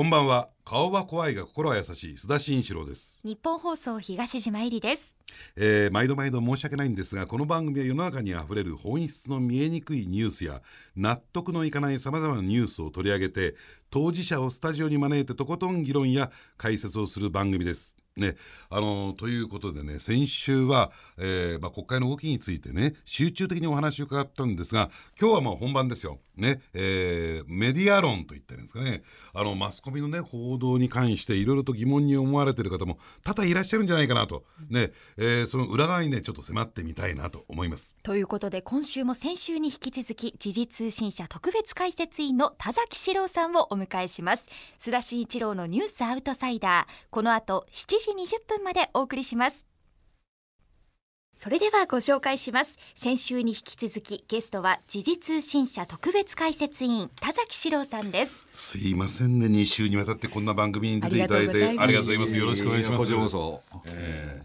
こんばんは。顔は怖いが心は優しい。須田慎一郎です。日本放送東島えりです。えー毎度毎度申し訳ないんですがこの番組は世の中にあふれる本質の見えにくいニュースや納得のいかないさまざまなニュースを取り上げて当事者をスタジオに招いてとことん議論や解説をする番組です。ね、あのということでね先週は、えーまあ、国会の動きについてね集中的にお話を伺ったんですが今日はもう本番ですよ。ねえーメディア論と言ったんですかね。あのマスコミのね報道に関していろいろと疑問に思われている方も多々いらっしゃるんじゃないかなと、ねえーその裏側にねちょっと迫ってみたいなと思います。ということで今週も先週に引き続き時事通信社特別解説委員の田崎史郎さんをお迎えします。須田慎一郎のニュースアウトサイダー。この後7時20分までお送りします。それではご紹介します。先週に引き続きゲストは時事通信社特別解説員田崎史郎さんです。すいませんね。2週にわたってこんな番組に出ていただいてあありりがとうございます。すよろしくお願いします。こちらこそ。え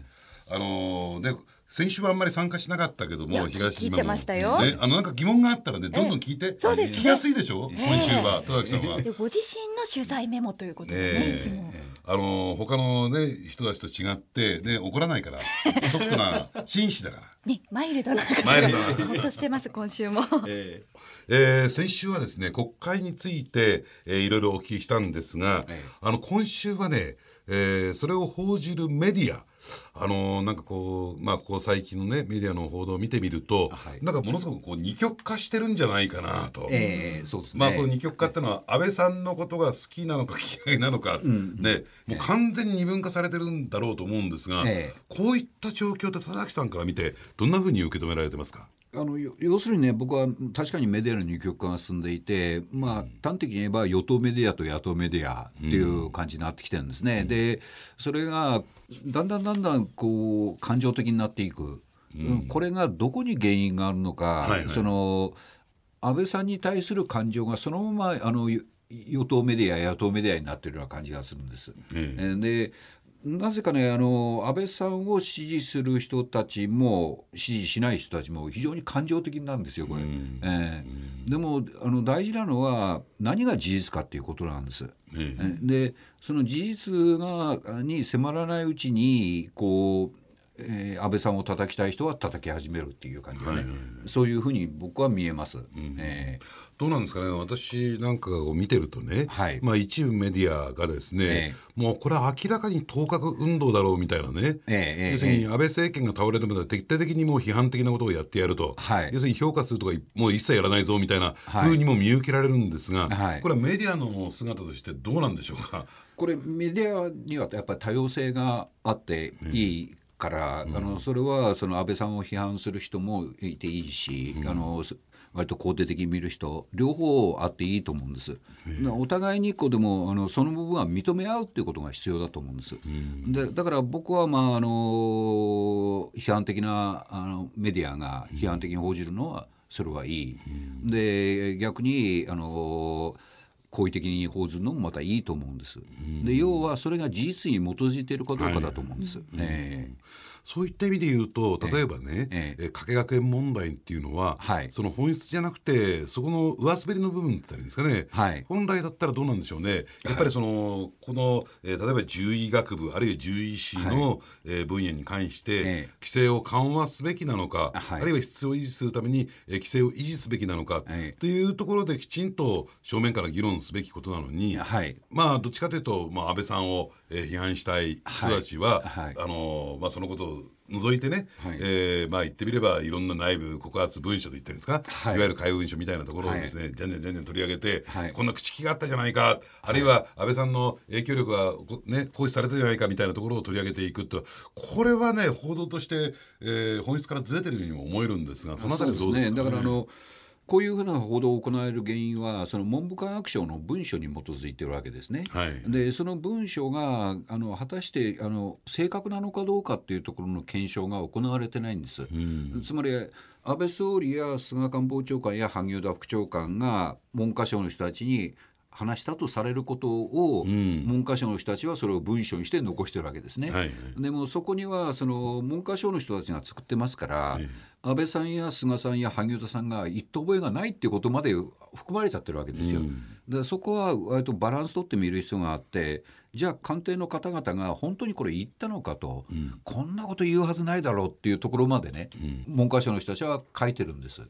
ーあのーね先週はあんまり参加しなかったけども東聞いてましたよ。ね、あのなんか疑問があったらねどんどん聞いて、そうですね。聞きやすいでしょ、ええ。今週は田崎さんは。でご自身の取材メモということでね、えいつも。あのー他のね人たちと違ってね怒らないから ソフトな紳士だから。ねマイルドな方マイルドな。ほっとしてます今週も。えー先週はですね国会について、えーいろいろお聞きしたんですが、ええ。あの今週はね、えーそれを報じるメディアあのーなんかこうまあこう最近のねメディアの報道を見てみると、はい。なんかものすごくこう二極化してるんじゃないかなと。ええそうですね。まあこの二極化ってのは安倍さんのことが好きなのか嫌いなのか、ねもう完全に二分化されてるんだろうと思うんですが、ええ。こういった状況って田崎さんから見てどんなふうに受け止められてますか？あのよ要するにね、僕は確かにメディアの二極化が進んでいて、まあ、端的に言えば与党メディアと野党メディアっていう感じになってきてるんですね。で、それがだんだんだんだんこう感情的になっていく、うん。これがどこに原因があるのか、はいはい。その安倍さんに対する感情がそのままあのよ与党メディア、野党メディアになっているような感じがするんです。ええ。えーでなぜかねあの安倍さんを支持する人たちも支持しない人たちも非常に感情的なんですよこれ、えーでもあの大事なのは何が事実かっていうことなんです。でその事実がに迫らないうちにこう、えー安倍さんを叩きたい人は叩き始めるっていう感じがね、そういうふうに僕は見えます。えー。どうなんですかね。私なんかを見てるとね、はい。まあ、一部メディアがですね、えもうこれは明らかに当確運動だろうみたいなね、ええ要するに安倍政権が倒れるまで徹底的にもう批判的なことをやってやると、はい。要するに評価するとかもう一切やらないぞみたいなはい。風にも見受けられるんですが、はい。これはメディアの姿としてどうなんでしょうか？これメディアにはやっぱり多様性があっていいから、あのそれはその安倍さんを批判する人もいていいし、あのす割と肯定的に見る人両方あっていいと思うんです。だお互いにこうでもあのその部分は認め合うっていうことが必要だと思うんです。でだから僕はまああの批判的なあのメディアが批判的に報じるのはそれはいい。で逆にあの好意的に報ずるのもまたいいと思うんです。で要はそれが事実に基づいているかどうかだと思うんです。ええそういった意味で言うと例えばね、ええ。え加計学園問題っていうのは、はい。その本質じゃなくてそこの上滑りの部分って言ったらいいんですかね、はい。本来だったらどうなんでしょうね。やっぱりその、この、えー例えば獣医学部あるいは獣医師の、えー分野に関して、ええ。規制を緩和すべきなのか、はい。あるいは質を維持するために、えー規制を維持すべきなのか、ええ。というところできちんと正面から議論すべきことなのに、はい。まあどっちかというと、まあ、安倍さんを、えー批判したい人たちは、はい。はいあのまあ、そのことを除いてね、はい。えーまあ、言ってみればいろんな内部告発文書と言ってるんですか、はい。い、わゆる会文書みたいなところをですね、じゃんじゃんじゃんじゃん取り上げて、はい。こんな口利きがあったじゃないか、あるいは安倍さんの影響力が、こね、行使されたじゃないかみたいなところを取り上げていくとこれはね報道として、えー本質からずれてるようにも思えるんですがそのあたりはどうですか、ね、だからあのこういうふうな報道を行える原因はその文部科学省の文書に基づいているわけですね。はいでその文書があの果たしてあの正確なのかどうかっていうところの検証が行われてないんです。つまり安倍総理や菅官房長官や萩生田副長官が文科省の人たちに話したとされることを、ん文科省の人たちはそれを文書にして残してるわけですね。はいはいでもそこにはその文科省の人たちが作ってますから、安倍さんや菅さんや萩生田さんが言った覚えがないっていうことまで含まれちゃってるわけですよ。でそこは割とバランス取ってみる必要があってじゃあ官邸の方々が本当にこれ言ったのかと、こんなこと言うはずないだろうっていうところまでね、文科省の人たちは書いてるんです。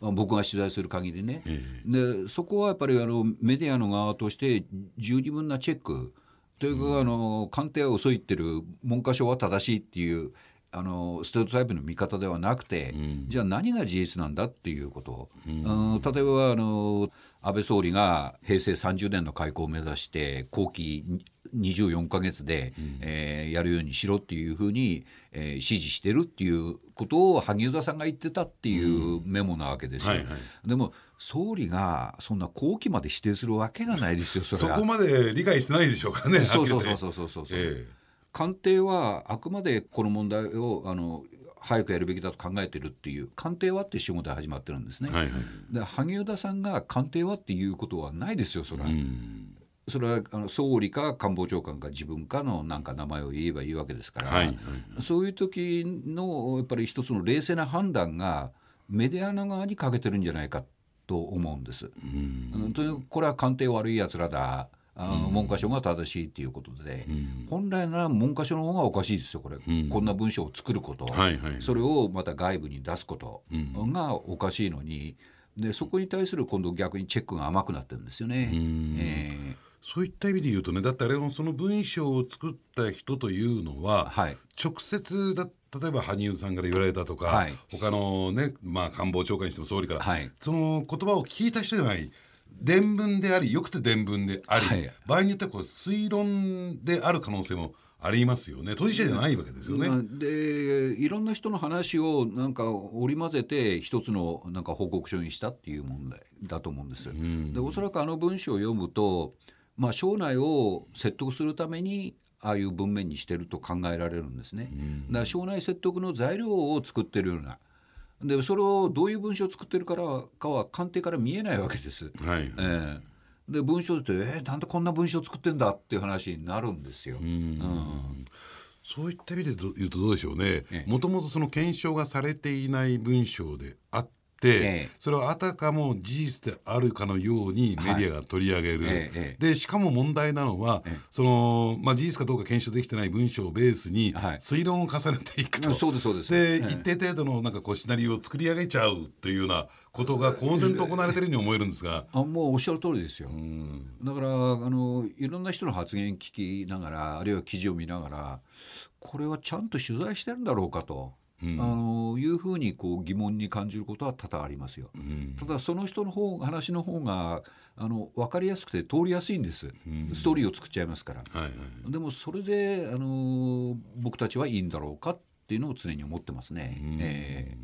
まあ僕が取材する限りね。でそこはやっぱりあのメディアの側として十二分なチェック。というか、あの官邸は遅いってる文科省は正しいっていうあのステレオタイプの見方ではなくて、じゃあ何が事実なんだっていうこと、うん。例えばあの安倍総理が平成30年の開校を目指して後期24か月で、えーやるようにしろっていうふうに、えー指示してるっていうことを萩生田さんが言ってたっていうメモなわけですよ。はいはい。でも総理がそんな後期まで指定するわけがないですよそこまで理解してないでしょうかねそうそうそうそうそう。そう、え官邸はあくまでこの問題をあの早くやるべきだと考えてるっていう官邸はっていう仕事で始まってるんですね。はいはいで萩生田さんが官邸はっていうことはないですよそれは。うんそれはあの総理か官房長官か自分かのなんか名前を言えばいいわけですから、はいはいそういう時のやっぱり一つの冷静な判断がメディアの側に欠けてるんじゃないかと思うんです。うんというこれは官邸悪いやつらだあの文科省が正しいっていうことで、本来なら文科省の方がおかしいですよこれ、こんな文章を作ること、はいはいそれをまた外部に出すこと。がおかしいのにでそこに対する今度逆にチェックが甘くなってるんですよね。えーそういった意味で言うとねだってあれのその文章を作った人というのは、はい。直接だ例えば羽生さんから言われたとか、はい。他のね、まあ、官房長官にしても総理から、はい。その言葉を聞いた人じゃない伝聞でありよくて伝聞であり、はい場合によってはこう推論である可能性もありますよね当事者じゃないわけですよね。でいろんな人の話をなんか織り交ぜて一つのなんか報告書にしたっていう問題だと思うんです。でおそらくあの文章を読むと、まあ、省内を説得するためにああいう文面にしてると考えられるんですね。だから省内説得の材料を作ってるようなでそれをどういう文章を作ってるからかは官邸から見えないわけです。はい。ええ。で文章でえー、なんでこんな文章作ってんだっていう話になるんですよ。うん。そういった意味でど言うとどうでしょうね。ええ。もともとその検証がされていない文章であっそれをあたかも事実であるかのようにメディアが取り上げる、えええでしかも問題なのは、そのまあ、事実かどうか検証できてない文章をベースにはい。推論を重ねていくと、そうですそうです。で、ええ。一定程度のなんかこうシナリオを作り上げちゃうっていうようなことが公然と行われているように思えるんですが。あもうおっしゃる通りですよ。だからあのいろんな人の発言聞きながらあるいは記事を見ながらこれはちゃんと取材してるんだろうかと。あのいうふうにこう疑問に感じることは多々ありますよ。ただその人の方話の方があの分かりやすくて通りやすいんです、ストーリーを作っちゃいますから。はいはいでもそれであの僕たちはいいんだろうかっていうのを常に思ってますね。え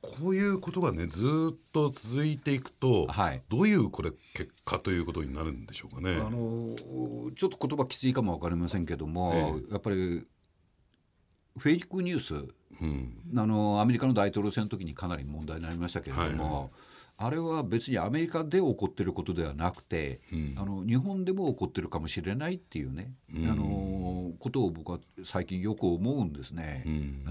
こういうことがねずーっと続いていくと、はい。どういうこれ結果ということになるんでしょうかね。あのちょっと言葉きついかも分かりませんけども、やっぱりフェイクニュース、あのアメリカの大統領選の時にかなり問題になりましたけれども、あれは別にアメリカで起こってることではなくて、あの日本でも起こってるかもしれないっていうね、あのことを僕は最近よく思うんですね。うん。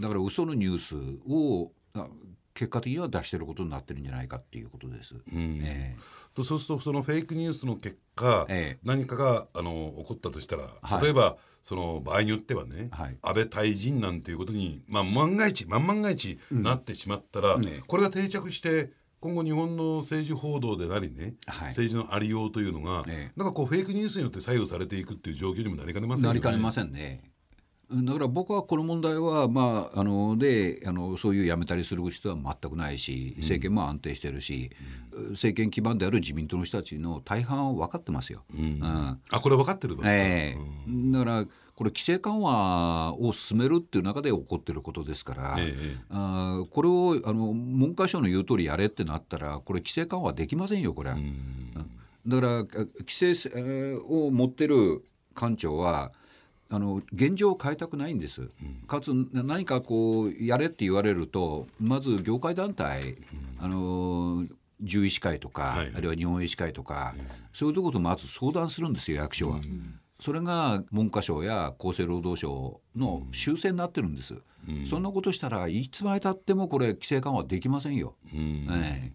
だから嘘のニュースをあ結果的には出してることになってるんじゃないかっていうことです。ええ。とそうするとそのフェイクニュースの結果、ええ。何かがあの起こったとしたら、はい。例えばその場合によってはね、はい。安倍退陣なんていうことに、まあ、万が一万万が一なってしまったら、ね。これが定着して今後日本の政治報道でなりね、はい。政治のありようというのが、ええ。なんかこうフェイクニュースによって左右されていくっていう状況にもなりかねませんよね。なりかねませんね。だから僕はこの問題は、まあ、あのであのそういう辞めたりする人は全くないし政権も安定してるし、政権基盤である自民党の人たちの大半は分かってますよ。うん。あこれ分かってるんですか、ええ。だからこれ規制緩和を進めるっていう中で起こってることですから、ええあーこれをあの文科省の言う通りやれってなったらこれ規制緩和できませんよこれは。だからあ規制えーを持ってる官庁はあの現状を変えたくないんです、かつ何かこうやれって言われるとまず業界団体、あの獣医師会とか、はいあるいは日本医師会とか、そういうところとまず相談するんですよ役所は。それが文科省や厚生労働省の修正になってるんです、そんなことしたらいつまでたってもこれ規制緩和できませんよ。ええ。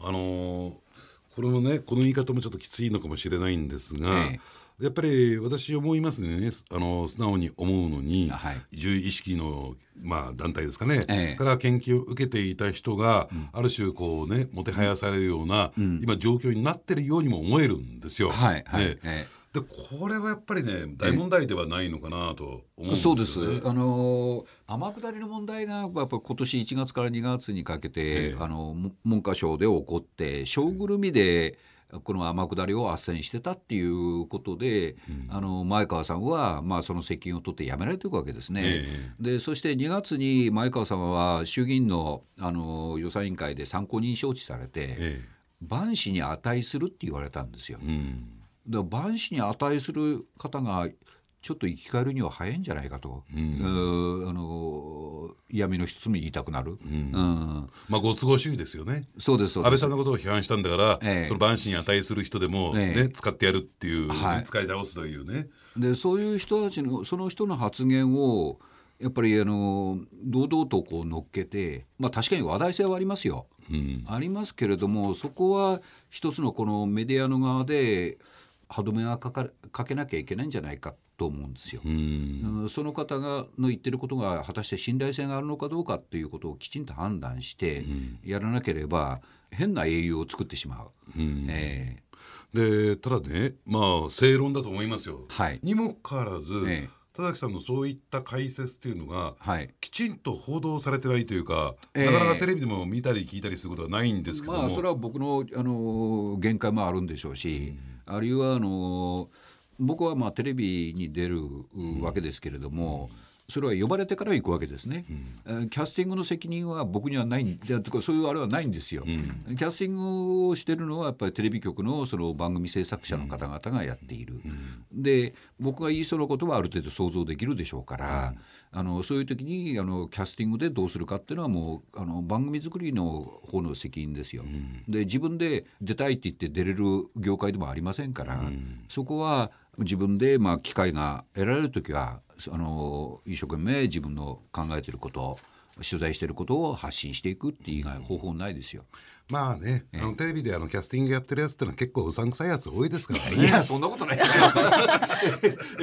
あのーこれもねこの言い方もちょっときついのかもしれないんですが、えやっぱり私思いますね。あの素直に思うのに、はい。獣医意識の、まあ、団体ですかね、ええ。から研究を受けていた人が、ある種こうねもてはやされるような、今状況になってるようにも思えるんですよ。はいはいね。えでこれはやっぱりね大問題ではないのかなと思うんですよ、ね、そうです、あの天下りの問題がやっぱり今年1月から2月にかけて、あのも文科省で起こって小ぐるみでこの天下りを斡旋してたっていうことで、あの前川さんは、まあ、その責任を取って辞められていくわけですね。えでそして2月に前川さんは衆議院のあの予算委員会で参考人招致されて、え万死に値するって言われたんですよ。えうんだから万死に値する方がちょっと生き返るには早いんじゃないかと、うん。あの闇の一つも言いたくなる、うん。まあご都合主義ですよね。そうですそうです。安倍さんのことを批判したんだから、ええ。その万死に値する人でも、ねえ。え使ってやるっていう、はい。使い倒すというね。でそういう人たちのその人の発言をやっぱりあの堂々とこう乗っけて、まあ、確かに話題性はありますよ、ありますけれどもそこは一つのこのメディアの側で歯止めはかかかけなきゃいけないんじゃないかと思うんですよ。うんうん。その方がの言ってることが果たして信頼性があるのかどうかっていうことをきちんと判断してやらなければ変な英雄を作ってしまう。えでただねまあ正論だと思いますよ。はい。にもかかわらず、ええ。田崎さんのそういった解説っていうのが、はい。きちんと報道されてないというか、ええ。なかなかテレビでも見たり聞いたりすることはないんですけども、まあそれは僕のあの限界もあるんでしょうし、あるいはあの僕はまあテレビに出るわけですけれども、それは呼ばれてから行くわけですね、えーキャスティングの責任は僕にはないんでとかそういうあれはないんですよ、キャスティングをしてるのはやっぱりテレビ局のその番組制作者の方々がやっている、で僕が言いそうなことはある程度想像できるでしょうから、あのそういう時にあのキャスティングでどうするかっていうのはもうあの番組作りの方の責任ですよ、で自分で出たいって言って出れる業界でもありませんから、そこは自分でまあ機会が得られる時はあの一生懸命自分の考えていること取材していることを発信していくっていう以外方法ないですよ。まあね、あのテレビであのキャスティングやってるやつってのは結構うさんくさいやつ多いですからね。いやそんなことない。ですよ。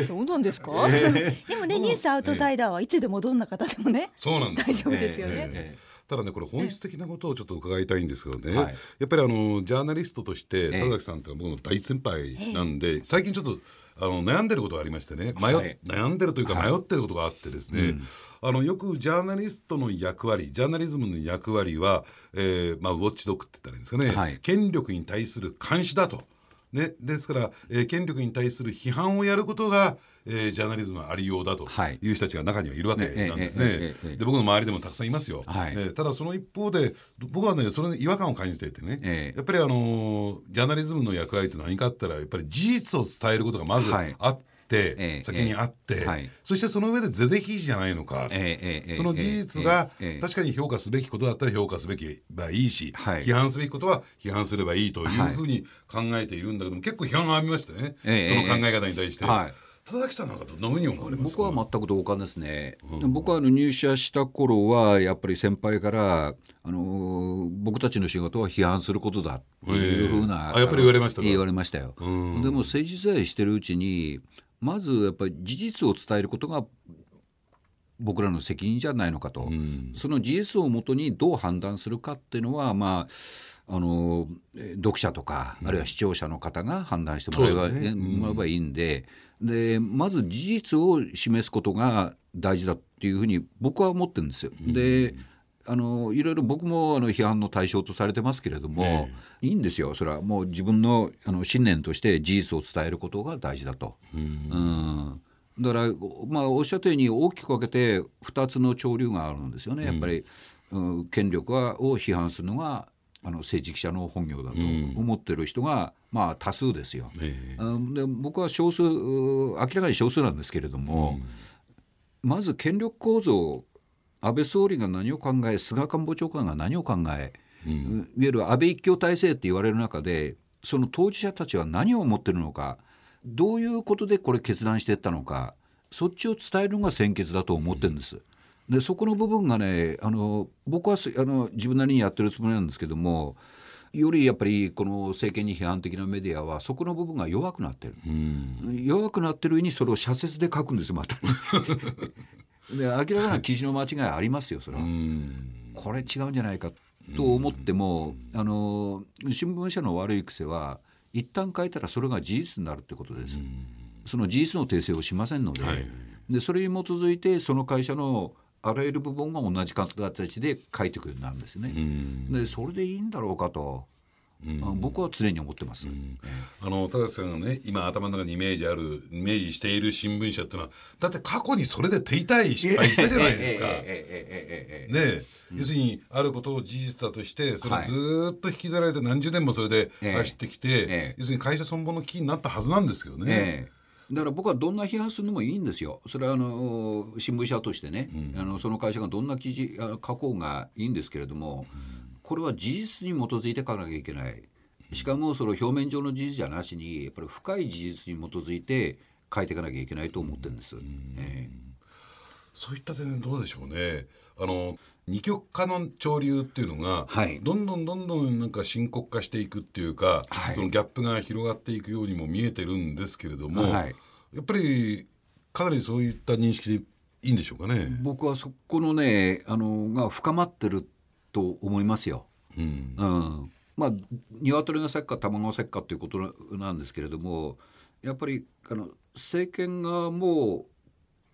そうなんですか、でもねニュースアウトサイダーはいつでもどんな方でもね そうなんです大丈夫ですよね、えただねこれ本質的なことをちょっと伺いたいんですけどね、はいやっぱりあのジャーナリストとしてえ田崎さんって僕の大先輩なんで、最近ちょっとあの悩んでることがありましてね迷っ、はい。悩んでるというか迷ってることがあってですね、あのよくジャーナリストの役割ジャーナリズムの役割は、えーまあ、ウォッチドッグって言ったらいいんですかね、はい。権力に対する監視だと。ね、ですから、えー権力に対する批判をやることが、えージャーナリズムのありようだとはい。いう人たちが中にはいるわけなんですね。ええええええで僕の周りでもたくさんいますよ。はい。ねただその一方で僕はねそれに違和感を感じていてね、ええ。やっぱりあのージャーナリズムの役割って何かあったらやっぱり事実を伝えることがまずはい。あって、ええ先にあって、そしてその上で是々非々じゃないのか。ええええその事実がええええ確かに評価すべきことだったら評価すべきばいいし、はい。批判すべきことは批判すればいいというふうに考えているんだけども、結構批判がありましてね、ええ。その考え方に対して、はい田崎さんなんかどんなふうに思われますか？僕は全く同感ですね、僕はあの入社した頃はやっぱり先輩から、あのー僕たちの仕事は批判することだっていうふうな、ええあやっぱり言われましたか？言われましたよ、うん。でも政治取材してるうちにまずやっぱり事実を伝えることが僕らの責任じゃないのかと、その事実をもとにどう判断するかっていうのはまああのえー読者とか、あるいは視聴者の方が判断してもらえば,、ねうん。もらえばいいんででまず事実を示すことが大事だっていうふうに僕は思ってるんですよ。であのいろいろ僕もあの批判の対象とされてますけれども、いいんですよ。それはもう自分のあの信念として事実を伝えることが大事だと。うん。だから、まあ、おっしゃったように大きく分けて2つの潮流があるんですよね、やっぱり、うん権力はを批判するのがあの政治記者の本業だと思ってる人が、まあ、多数ですよ。ええ。うん。で僕は少数う明らかに少数なんですけれども、まず権力構造安倍総理が何を考え菅官房長官が何を考えいわゆる安倍一強体制って言われる中でその当事者たちは何を思ってるのかどういうことでこれ決断していったのかそっちを伝えるのが先決だと思ってるんです。でそこの部分がねあの僕はあの自分なりにやってるつもりなんですけどもよりやっぱりこの政権に批判的なメディアはそこの部分が弱くなってる、弱くなってる上にそれを社説で書くんですまた。で明らかな記事の間違いありますよそれは。これ違うんじゃないかと思ってもあの新聞社の悪い癖は一旦書いたらそれが事実になるってことです。その事実の訂正をしませんので,、でそれに基づいてその会社のあらゆる部分が同じ形で書いてくるようになるんですね。でそれでいいんだろうかと。僕は常に思ってます、あの田崎さんがね今頭の中にイメージあるイメージしている新聞社っていうのはだって過去にそれで手痛い失敗したじゃないですか。ね要するにあることを事実だとしてそれずっと引きずられて何十年もそれで走ってきて、要するに会社存亡の危機になったはずなんですけどね。だから僕はどんな批判するのもいいんですよ、それはあの新聞社としてね、うん、あのその会社がどんな記事書こうがいいんですけれども、これは事実に基づいて書かなきゃいけない、しかもその表面上の事実じゃなしに、やっぱり深い事実に基づいて書いていかなきゃいけないと思ってるんです。えー、そういった点どうでしょうね。あの二極化の潮流っていうのが、はい、どんどんどんどんなんか深刻化していくっていうか、はい、そのギャップが広がっていくようにも見えてるんですけれども、はい、やっぱりかなりそういった認識でいいんでしょうかね。僕はそこのねあのが深まってると思いますよ。うん、うん、まあ鶏が先か卵が先かということなんですけれどもやっぱりあの政権がもう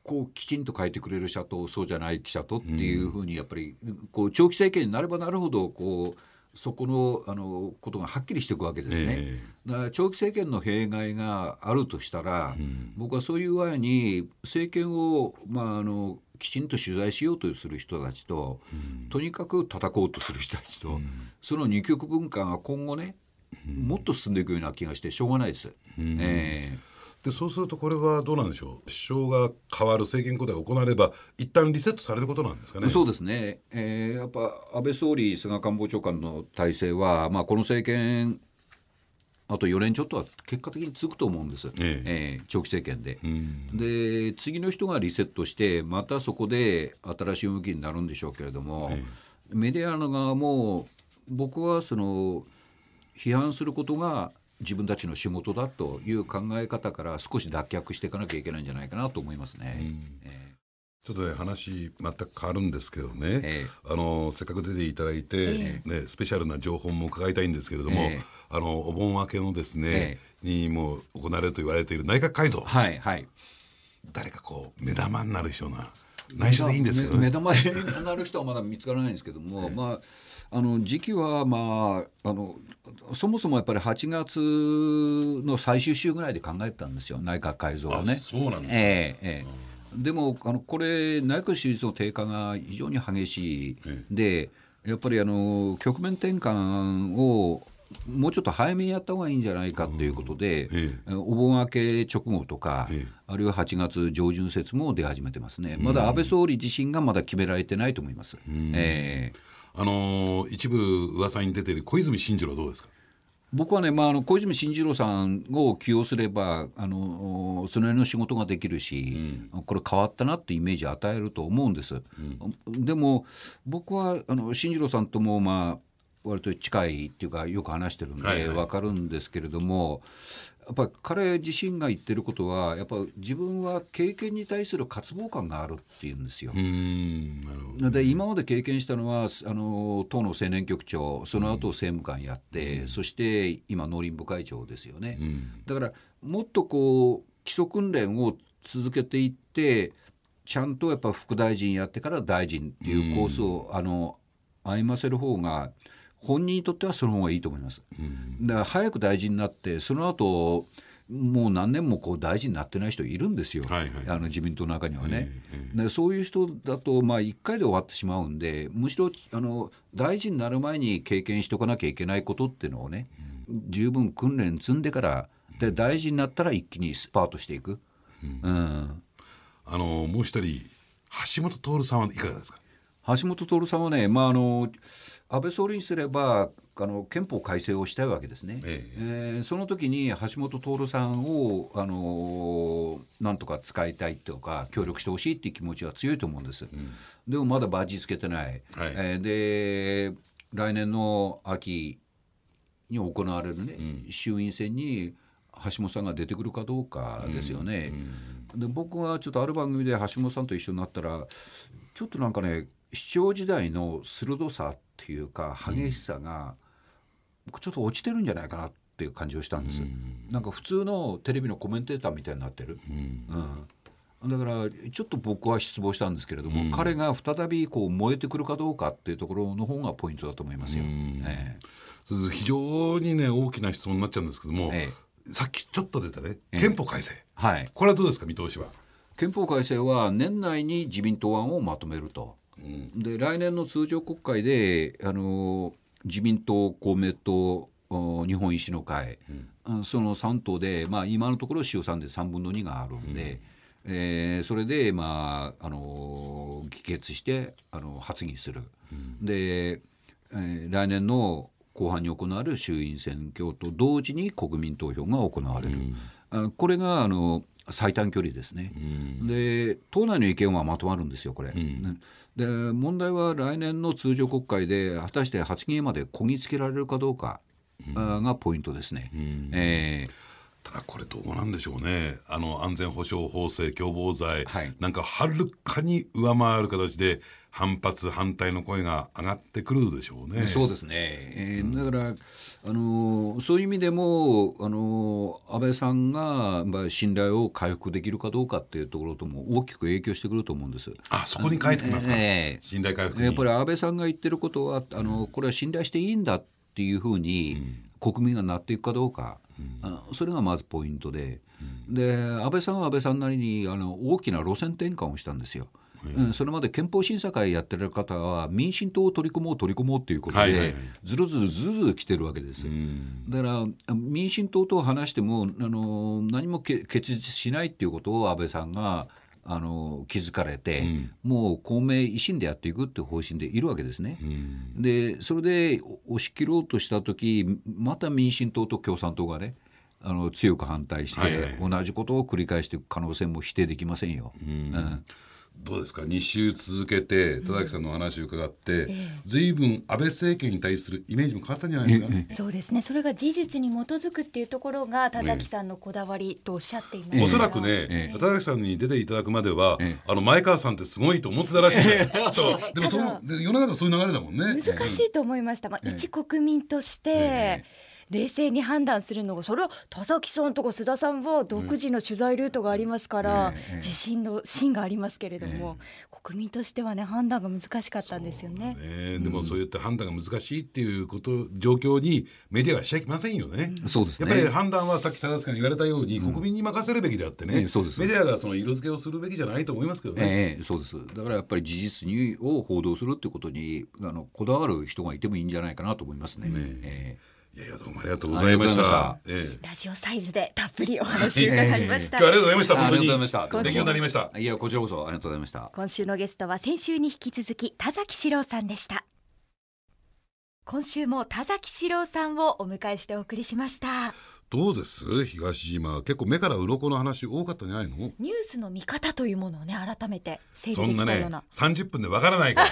こうきちんと書いてくれる社とそうじゃない記者とっていうふうにやっぱりこう長期政権になればなるほどこうそこのあのことがはっきりしていくわけですね。えー、だから長期政権の弊害があるとしたら、うん、僕はそういう具合に政権を、まあ、あのきちんと取材しようとする人たちと、うん、とにかく叩こうとする人たちと、うん、その二極文化が今後ね、もっと進んでいくような気がしてしょうがないです。えーでそうするとこれはどうなんでしょう？首相が変わる政権交代が行われば一旦リセットされることなんですかね？そうですね、えー、やっぱ安倍総理菅官房長官の体制は、まあ、この政権あと4年ちょっとは結果的に続くと思うんです、ええ。えー、長期政権で。で次の人がリセットしてまたそこで新しい動きになるんでしょうけれども、え、メディアの側も僕はその批判することが自分たちの仕事だという考え方から少し脱却していかなきゃいけないんじゃないかなと思いますね。えー、ちょっとね話全く変わるんですけどね、えー、あのせっかく出ていただいて、えー、ね、スペシャルな情報も伺いたいんですけれども、あのお盆明けのですね、にも行われると言われている内閣改造、はいはい、誰かこう目玉になる人な内緒でいいんですけど、ね、目玉になる人はまだ見つからないんですけども、まああの時期は、まあ、あのそもそもやっぱり8月の最終週ぐらいで考えてたんですよ。内閣改造をね。そうなんですか、えーえー、でもあのこれ内閣支持率の低下が非常に激しい、でやっぱりあの局面転換をもうちょっと早めにやった方がいいんじゃないかということで、ええ、お盆明け直後とか、え、あるいは8月上旬説も出始めてますね、まだ安倍総理自身がまだ決められてないと思います。えーあのー、一部噂に出ている小泉進次郎どうですか？僕はね、まあ、あの小泉進次郎さんを起用すればあのその辺の仕事ができるし、うん、これ変わったなってイメージを与えると思うんです、うん、でも僕はあの進次郎さんともまあ割と近いっていうかよく話してるんで分かるんですけれども、やっぱり彼自身が言ってることはやっぱ自分は経験に対する渇望感があるっていうんですよ。で今まで経験したのはあの党の青年局長その後政務官やって、そして今農林部会長ですよね。だからもっとこう基礎訓練を続けていってちゃんとやっぱ副大臣やってから大臣っていうコースをあの歩ませる方が本人にとってはその方がいいと思います。だから早く大臣になってその後もう何年もこう大臣になってない人いるんですよ、はいはい、あの自民党の中にはね。でそういう人だと、まあ、1回で終わってしまうんでむしろあの大臣になる前に経験しておかなきゃいけないことっていうのをね、十分訓練積んでからで大臣になったら一気にスパートしていく。うん、あのもう一人橋本徹さんはいかがですか？橋本徹さんはね、まあ、あの安倍総理にすればあの憲法改正をしたいわけですね、ええ。えー、その時に橋本徹さんをあのなんとか使いたいとか協力してほしいっていう気持ちは強いと思うんです、うん、でもまだバッジつけてない、はい、えー、で来年の秋に行われるね、うん、衆院選に橋本さんが出てくるかどうかですよね。うん、で僕はちょっとある番組で橋本さんと一緒になったらちょっとなんかね市長時代の鋭さっていうか激しさが、僕ちょっと落ちてるんじゃないかなっていう感じをしたんです。うん、なんか普通のテレビのコメンテーターみたいになってる。うん。だからちょっと僕は失望したんですけれども、うん、彼が再びこう燃えてくるかどうかっていうところの方がポイントだと思いますよ。ええ、非常にね大きな質問になっちゃうんですけども、ええ、さっきちょっと出たね憲法改正、はい、これはどうですか見通しは？憲法改正は年内に自民党案をまとめると。うん、で来年の通常国会であの自民党公明党日本維新の会、うん、その3党で、まあ、今のところ衆参で3分の2があるんで。えー、それで、まああの議決してあの発議する、うん、で、えー、来年の後半に行われる衆院選挙と同時に国民投票が行われる、うん、これがあの最短距離ですね、うん、で党内の意見はまとまるんですよ、これ。うん、で問題は来年の通常国会で果たして発議までこぎつけられるかどうかがポイントですね。えーただこれどうなんでしょうね。あの安全保障法制共謀罪、はい、なんかはるかに上回る形で反発反対の声が上がってくるでしょうね。そうですね、えー、だからあのそういう意味でもあの安倍さんが、まあ、信頼を回復できるかどうかっていうところとも大きく影響してくると思うんです。あそこに書いてきますか、えー、信頼回復やっぱり安倍さんが言ってることはあのこれは信頼していいんだっていうふうに、国民がなっていくかどうか。うん、それがまずポイントで、うん、で安倍さんは安倍さんなりにあの大きな路線転換をしたんですよ。うん、それまで憲法審査会やってる方は民進党を取り込もう取り込もうということで、はいはいはい、ずるずるずる来てるわけです、うん、だから民進党と話してもあの何も結実しないっていうことを安倍さんがあの気づかれて、うん、もう公明維新でやっていくっていう方針でいるわけですね。うん、でそれで押し切ろうとした時また民進党と共産党がねあの強く反対して、はいはい、同じことを繰り返していく可能性も否定できませんよ。うん、うんどうですか？2週続けて田崎さんの話を伺って、うん、ずいぶん安倍政権に対するイメージも変わったんじゃないですか、そうですね。それが事実に基づくっていうところが田崎さんのこだわりとおっしゃっています、おそらくね、田崎さんに出ていただくまでは、あの前川さんってすごいと思ってたらしい、でもその世の中そういう流れだもんね。難しいと思いました、まあ、一国民として、冷静に判断するのがそれは田崎さんとか須田さんは独自の取材ルートがありますから、うん、自信の芯がありますけれども、国民としてはね判断が難しかったんですよね。ね。でもそういった判断が難しいっていうこと状況にメディアはしちゃいけませんよね。そうです、ね、やっぱり判断はさっき田崎さんが言われたように、国民に任せるべきであってね、メディアがその色付けをするべきじゃないと思いますけどね。えー、そうです。だからやっぱり事実にを報道するってことにあのこだわる人がいてもいいんじゃないかなと思いますね。ねえ。ーいやいやどうもありがとうございました。ええ、ラジオサイズでたっぷりお話伺いました。ありがとうございました。本当に。ありがとうございました。勉強になりました。いやこちらこそありがとうございました。今週のゲストは先週に引き続き田崎史郎さんでした。今週も田崎史郎さんをお迎えしてお送りしました。どうです？東島結構目から鱗の話多かったんじゃないの？ニュースの見方というものをね改めて整理できたようなそんなね30分でわからないから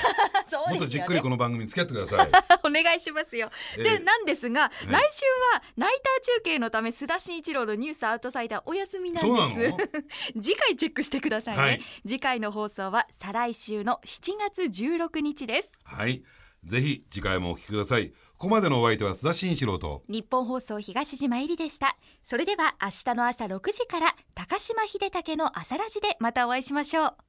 もっとじっくりこの番組に付き合ってください。お願いしますよ、えー、でなんですが、来週はナイター中継のため須田慎一郎のニュースアウトサイダーお休みなんです。次回チェックしてくださいね、はい、次回の放送は再来週の7月16日です。はい。ぜひ次回もお聞きください。ここまでのお相手は須田慎一郎と。日本放送東島えりでした。それでは明日の朝6時から高島秀武の朝ラジでまたお会いしましょう